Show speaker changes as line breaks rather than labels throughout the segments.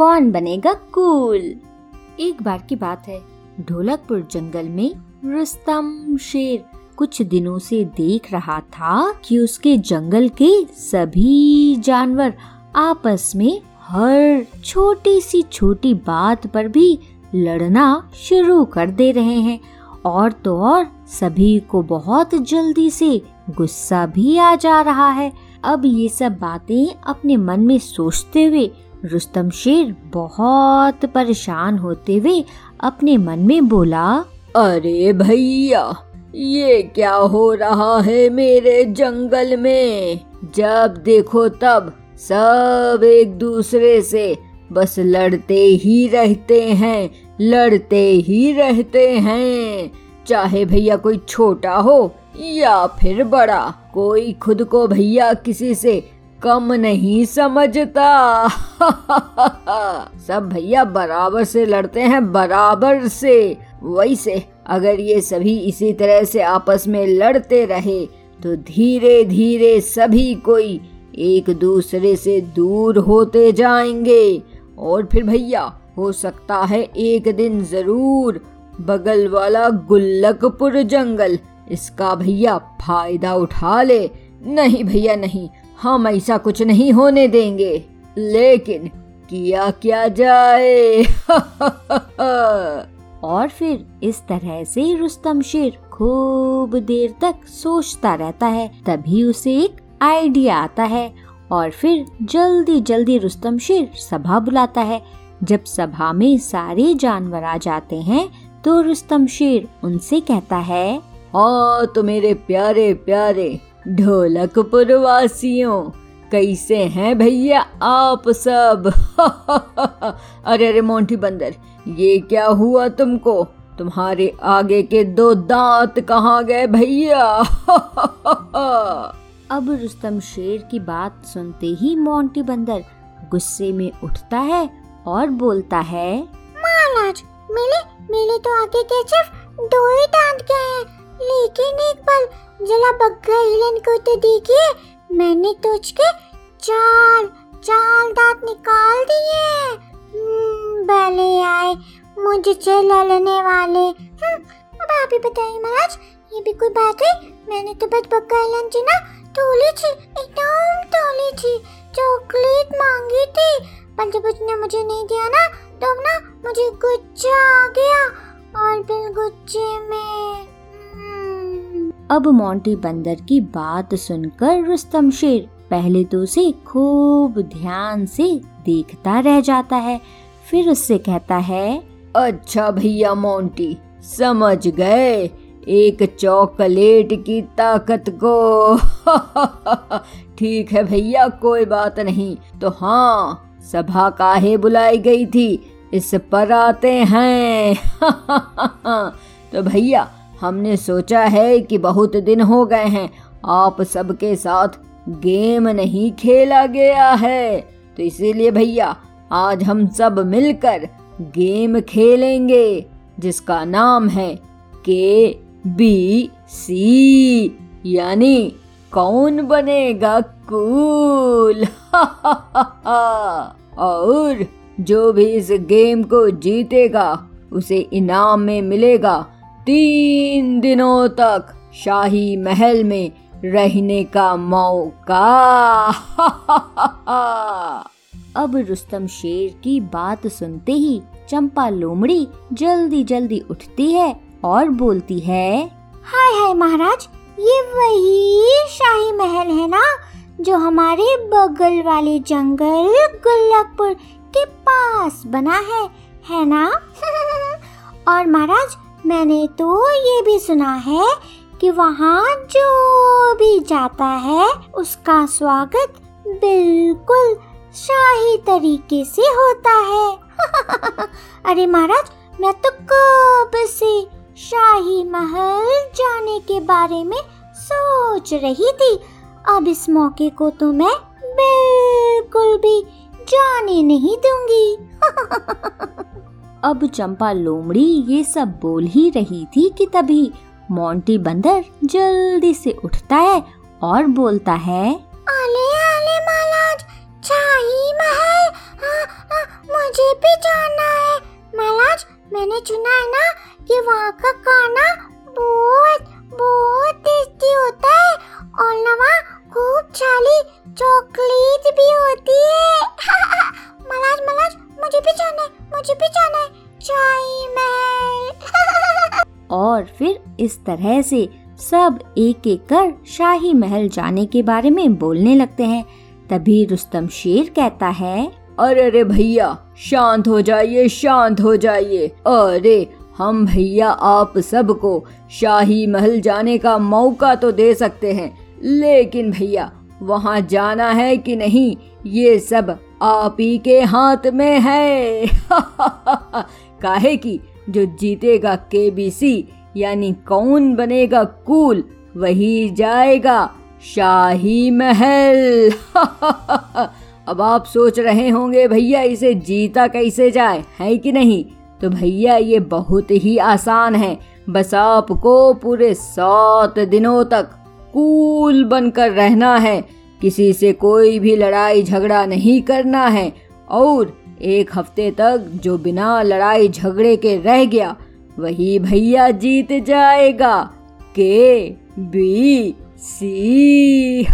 कौन बनेगा कूल? एक बार की बात है, ढोलकपुर जंगल में रुस्तम शेर कुछ दिनों से देख रहा था कि उसके जंगल के सभी जानवर आपस में हर छोटी सी छोटी बात पर भी लड़ना शुरू कर दे रहे हैं। और तो और, सभी को बहुत जल्दी से गुस्सा भी आ जा रहा है। अब ये सब बातें अपने मन में सोचते हुए रुस्तम शेर बहुत परेशान होते हुए अपने मन में बोला,
अरे भैया, ये क्या हो रहा है मेरे जंगल में? जब देखो तब सब एक दूसरे से बस लड़ते ही रहते हैं, लड़ते ही रहते हैं। चाहे भैया कोई छोटा हो या फिर बड़ा, कोई खुद को भैया किसी से कम नहीं समझता। सब भैया बराबर से लड़ते हैं, बराबर से। वैसे अगर ये सभी इसी तरह से आपस में लड़ते रहे तो धीरे धीरे सभी कोई एक दूसरे से दूर होते जाएँगे। और फिर भैया, हो सकता है एक दिन ज़रूर बगल वाला गुल्लकपुर जंगल इसका भैया फ़ायदा उठा ले। नहीं भैया, नहीं हम ऐसा कुछ नहीं होने देंगे। लेकिन किया क्या जाए?
और फिर इस तरह से रुस्तम शेर खूब देर तक सोचता रहता है। तभी उसे एक आइडिया आता है और फिर जल्दी जल्दी रुस्तम शेर सभा बुलाता है। जब सभा में सारे जानवर आ जाते हैं तो रुस्तम शेर उनसे कहता है
हाँ तो मेरे प्यारे प्यारे ढोलकपुर वासियों कैसे हैं भैया आप सब? अरे अरे मोंटी बंदर ये क्या हुआ तुमको? तुम्हारे आगे के दो दांत कहाँ गए भैया?
अब रुस्तम शेर की बात सुनते ही मोंटी बंदर गुस्से में उठता है और बोलता है
महाराज मेरे मेरे तो आगे के सिर्फ़ दो ही दांत गए हैं लेकिन एक पल जला बग्गा हिलन को तो देखिए मैंने तो उसके चार चार दांत निकाल दिए। हम्म, भले आए मुझे लड़ने वाले। हम्म, अब आप ही बताइए महाराज ये भी कोई बात है? मैंने तो बस बग्गा हिलन जी ना तोली थी एकदम तोली थी चॉकलेट मांगी थी। पर जब उसने मुझे नहीं दिया ना तो ना मुझे गुस्सा आ गया और फिर गुस्से में
अब मोंटी बंदर की बात सुनकर रुस्तम शेर पहले तो उसे खूब ध्यान से देखता रह जाता है, फिर उससे कहता है
अच्छा भैया मोंटी, समझ गए, एक चॉकलेट की ताकत को ठीक है भैया, कोई बात नहीं तो हाँ सभा काहे बुलाई गई थी, इस पर आते हैं तो भैया हमने सोचा है कि बहुत दिन हो गए हैं। आप सबके साथ गेम नहीं खेला गया है। तो इसीलिए भैया, आज हम सब मिलकर गेम खेलेंगे, जिसका नाम है के बी सी। यानी कौन बनेगा कूल? और जो भी इस गेम को जीतेगा, उसे इनाम में मिलेगा। तीन दिनों तक शाही महल में रहने का मौका।
अब रुस्तम शेर की बात सुनते ही चंपा लोमड़ी जल्दी जल्दी उठती है और बोलती है,
हाय हाय महाराज, ये वही शाही महल है ना, जो हमारे बगल वाले जंगल गुल्लकपुर के पास बना है है ना? और महाराज मैंने तो ये भी सुना है कि वहाँ जो भी जाता है, उसका स्वागत बिल्कुल शाही तरीके से होता है। अरे महाराज, मैं तो कब से शाही महल जाने के बारे में सोच रही थी। अब इस मौके को तो मैं बिल्कुल भी जाने नहीं दूँगी।
अब चंपा लोमड़ी ये सब बोल ही रही थी कि तभी मोंटी बंदर जल्दी से उठता है और बोलता है
आले आले महाराज शाही महल हाँ, हाँ, मुझे भी जाना है। महाराज मैंने सुना है ना कि वहाँ का खाना बहुत बहुत टेस्टी होता है और ना वहाँ खूब सारी चॉकलेट भी होती है। महाराज महाराज मुझे भी जाना है, मुझे भी जाना है। शाही महल
और फिर इस तरह से सब एक एक कर शाही महल जाने के बारे में बोलने लगते हैं। तभी रुस्तम शेर कहता है,
अरे अरे भैया, शांत हो जाइए, शांत हो जाइए। अरे, हम भैया आप सबको शाही महल जाने का मौका तो दे सकते हैं। लेकिन भैया, वहाँ जाना है कि नहीं, ये सब आप ही के हाथ में है। काहे की जो जीतेगा केबीसी यानी कौन बनेगा कूल, वही जाएगा शाही महल। अब आप सोच रहे होंगे, भैया, इसे जीता कैसे जाए? है कि नहीं? तो भैया, ये बहुत ही आसान है। बस आपको पूरे सात दिनों तक कूल बनकर रहना है। किसी से कोई भी लड़ाई झगड़ा नहीं करना है। और एक हफ़्ते तक जो बिना लड़ाई झगड़े के रह गया, वही भैया जीत जाएगा। के, बी, सी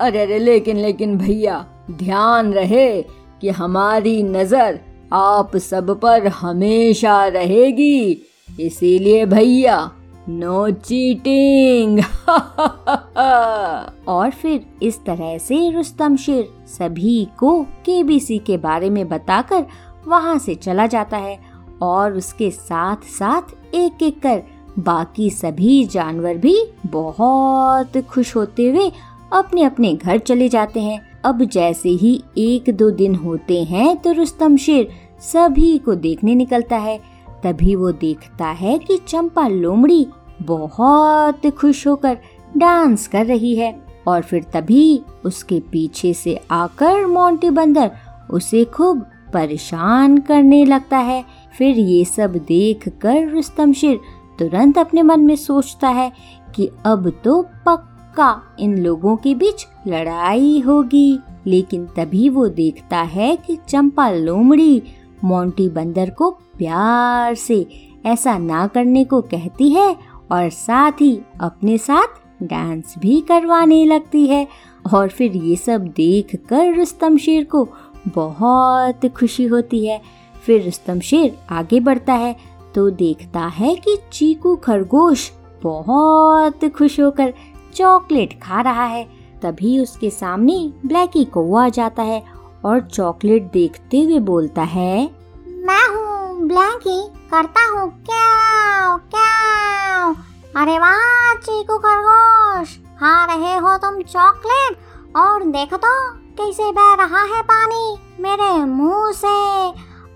अरे अरे, लेकिन लेकिन भैया, ध्यान रहे कि हमारी नज़र आप सब पर हमेशा रहेगी। इसीलिए भैया नो चीटिंग
और फिर इस तरह से रुस्तम शेर सभी को केबीसी के बारे में बताकर वहाँ से चला जाता है और उसके साथ साथ एक एक कर बाकी सभी जानवर भी बहुत खुश होते हुए अपने अपने घर चले जाते हैं। अब जैसे ही एक दो दिन होते हैं तो रुस्तम शेर सभी को देखने निकलता है। तभी वो देखता है कि चंपा लोमड़ी बहुत खुश होकर डांस कर रही है और फिर तभी उसके पीछे से आकर मोंटी बंदर उसे खूब परेशान करने लगता है। फिर ये सब देख कर रुस्तम तुरंत अपने मन में सोचता है कि अब तो पक्का इन लोगों के बीच लड़ाई होगी। लेकिन तभी वो देखता है कि चंपा लोमड़ी मोंटी बंदर को प्यार से ऐसा ना करने को कहती है और साथ ही अपने साथ डांस भी करवाने लगती है। और फिर ये सब देख कर रुस्तम शेर को बहुत खुशी होती है। फिर रुस्तम शेर आगे बढ़ता है तो देखता है कि चीकू खरगोश बहुत खुश होकर चॉकलेट खा रहा है। तभी उसके सामने ब्लैकी कौआ जाता है और चॉकलेट देखते हुए बोलता है,
मैं हूँ ब्लैकी, करता हूँ क्या क्या अरे वाह, चीकू खरगोश। खा रहे हो तुम चॉकलेट? और देखो तो कैसे बह रहा है पानी मेरे मुँह से।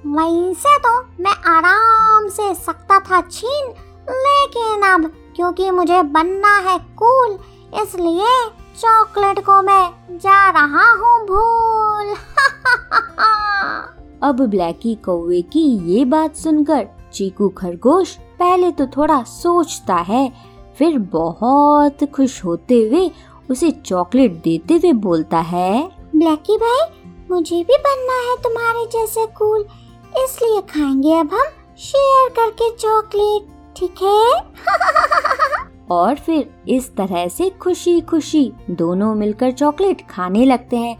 वैसे तो मैं आराम से सकता था छीन, लेकिन अब क्योंकि मुझे बनना है कूल, इसलिए चॉकलेट को मैं जा रहा हूँ भूल।
अब ब्लैकी कौवे की ये बात सुनकर चीकू खरगोश पहले तो थोड़ा सोचता है फिर बहुत खुश होते हुए उसे चॉकलेट देते हुए बोलता है
ब्लैकी भाई मुझे भी बनना है तुम्हारे जैसे कूल। इसलिए खाएँगे अब हम शेयर करके चॉकलेट ठीक है?
और फिर इस तरह से खुशी खुशी दोनों मिलकर चॉकलेट खाने लगते हैं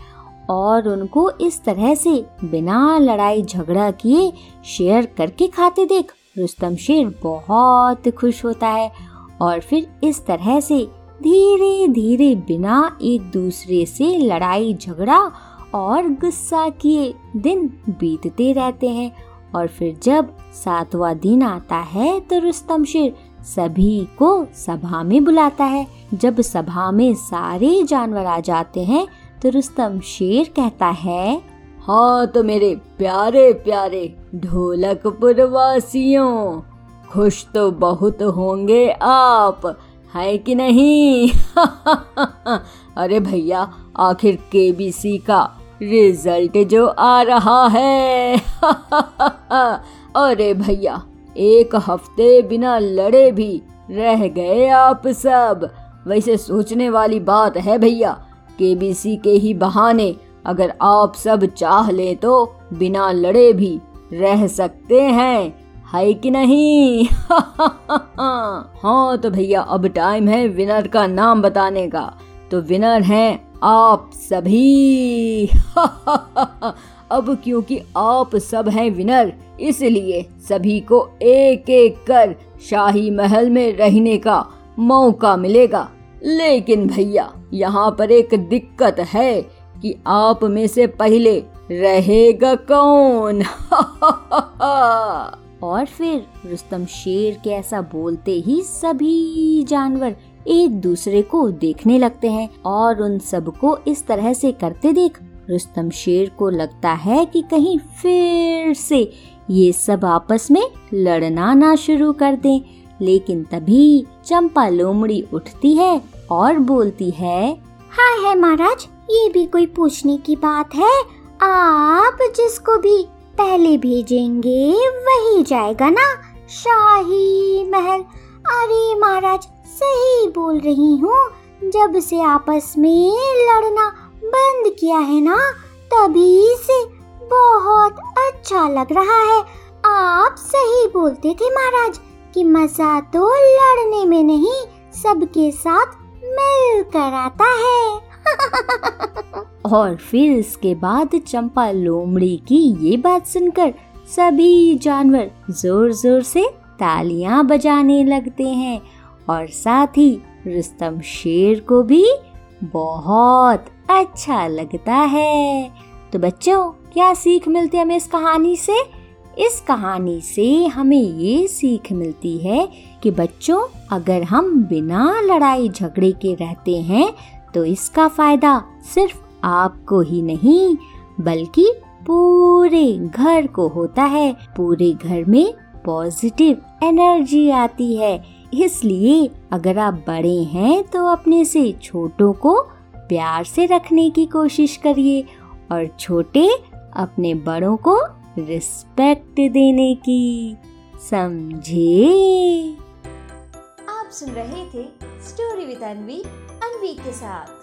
और उनको इस तरह से बिना लड़ाई झगड़ा किए शेयर करके खाते देख रुस्तम शेर बहुत खुश होता है और फिर इस तरह से धीरे धीरे बिना एक दूसरे से लड़ाई, झगड़ा और गुस्सा किए दिन बीतते रहते हैं। और फिर जब सातवां दिन आता है तो रुस्तम शेर सभी को सभा में बुलाता है। जब सभा में सारे जानवर आ जाते हैं तो रुस्तम शेर कहता है
हाँ तो मेरे प्यारे प्यारे ढोलकपुर वासियों खुश तो बहुत होंगे आप, है कि नहीं? अरे भैया, आखिर केबीसी का रिज़ल्ट जो आ रहा है। अरे भैया, एक हफ़्ते बिना लड़े भी रह गए आप सब। वैसे सोचने वाली बात है भैया केबीसी के ही बहाने अगर आप सब चाह ले तो बिना लड़े भी रह सकते हैं। है कि नहीं? हाँ तो भैया, अब टाइम है विनर का नाम बताने का। तो विनर हैं आप सभी। अब क्योंकि आप सब हैं विनर इसलिए सभी को एक एक कर शाही महल में रहने का मौका मिलेगा। लेकिन भैया, यहाँ पर एक दिक्कत है। कि आप में से पहले रहेगा कौन?
और फिर रुस्तम शेर के ऐसा बोलते ही सभी जानवर एक दूसरे को देखने लगते हैं और उन सबको इस तरह से करते देख रुस्तम शेर को लगता है कि कहीं फिर से ये सब आपस में लड़ना ना शुरू कर दें। लेकिन तभी चंपा लोमड़ी उठती है और बोलती है
हाँ है महाराज, ये भी कोई पूछने की बात है। आप जिसको भी पहले भेजेंगे, वही जाएगा ना? शाही महल। अरे महाराज, सही बोल रही हूँ। जब से आपस में लड़ना बंद किया है ना, तभी से बहुत अच्छा लग रहा है। आप सही बोलते थे महाराज कि मज़ा तो लड़ने में नहीं, सबके साथ मिलकर आता है।
और फिर इसके बाद चंपा लोमड़ी की ये बात सुनकर सभी जानवर ज़ोर ज़ोर से तालियाँ बजाने लगते हैं और साथ ही रुस्तम शेर को भी बहुत अच्छा लगता है। तो बच्चों, क्या सीख मिलती है हमें इस कहानी से? इस कहानी से हमें ये सीख मिलती है कि बच्चों, अगर हम बिना लड़ाई झगड़े के रहते हैं तो इसका फ़ायदा सिर्फ़ आपको ही नहीं, बल्कि पूरे घर को होता है। पूरे घर में पॉजिटिव एनर्जी आती है। इसलिए अगर आप बड़े हैं तो अपने से छोटों को प्यार से रखने की कोशिश करिए और छोटे अपने बड़ों को रिस्पेक्ट देने की समझे?
आप सुन रहे थे स्टोरी विद अनवी अनवी के साथ।